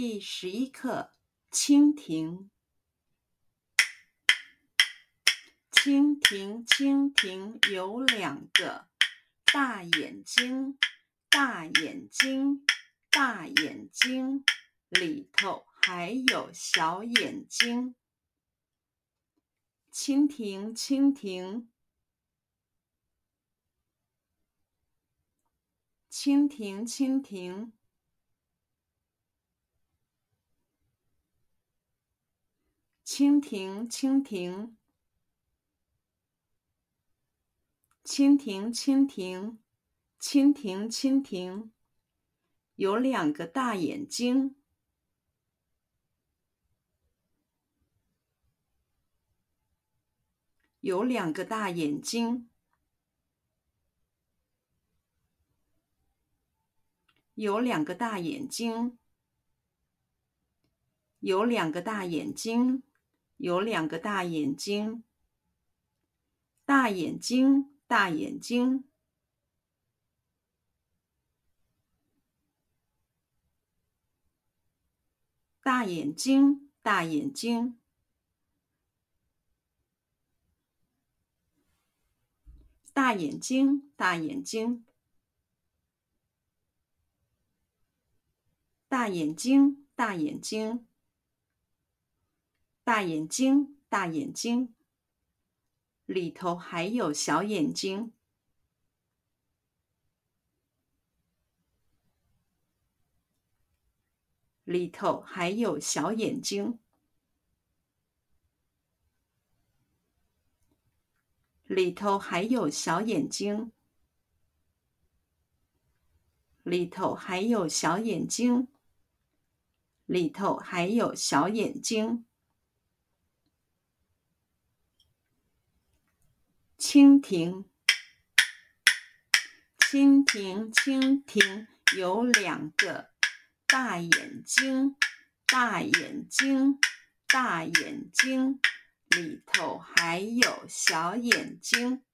第十一课：蜻蜓。蜻蜓，蜻蜓有两个大眼睛，大眼睛，大眼睛，里头还有小眼睛。蜻蜓，蜻蜓，蜻蜓，蜻蜓，蜻蜓，蜻蜓。蜻蜓，蜻蜓，蜻蜓，蜻蜓，有两个大眼睛，有两个大眼睛，有两个大眼睛，有两个大眼睛，有两个大眼睛，大眼睛。大眼睛，大眼睛，大眼睛，大眼睛，大眼睛，大眼睛，大眼睛，大眼睛，大眼睛。里头还有小眼睛，里头还有小眼睛，里头还有小眼睛，里头还有小眼睛，里头还有小眼睛。蜻蜓，蜻蜓，蜻蜓有两个大眼睛，大眼睛，大眼睛，里头还有小眼睛。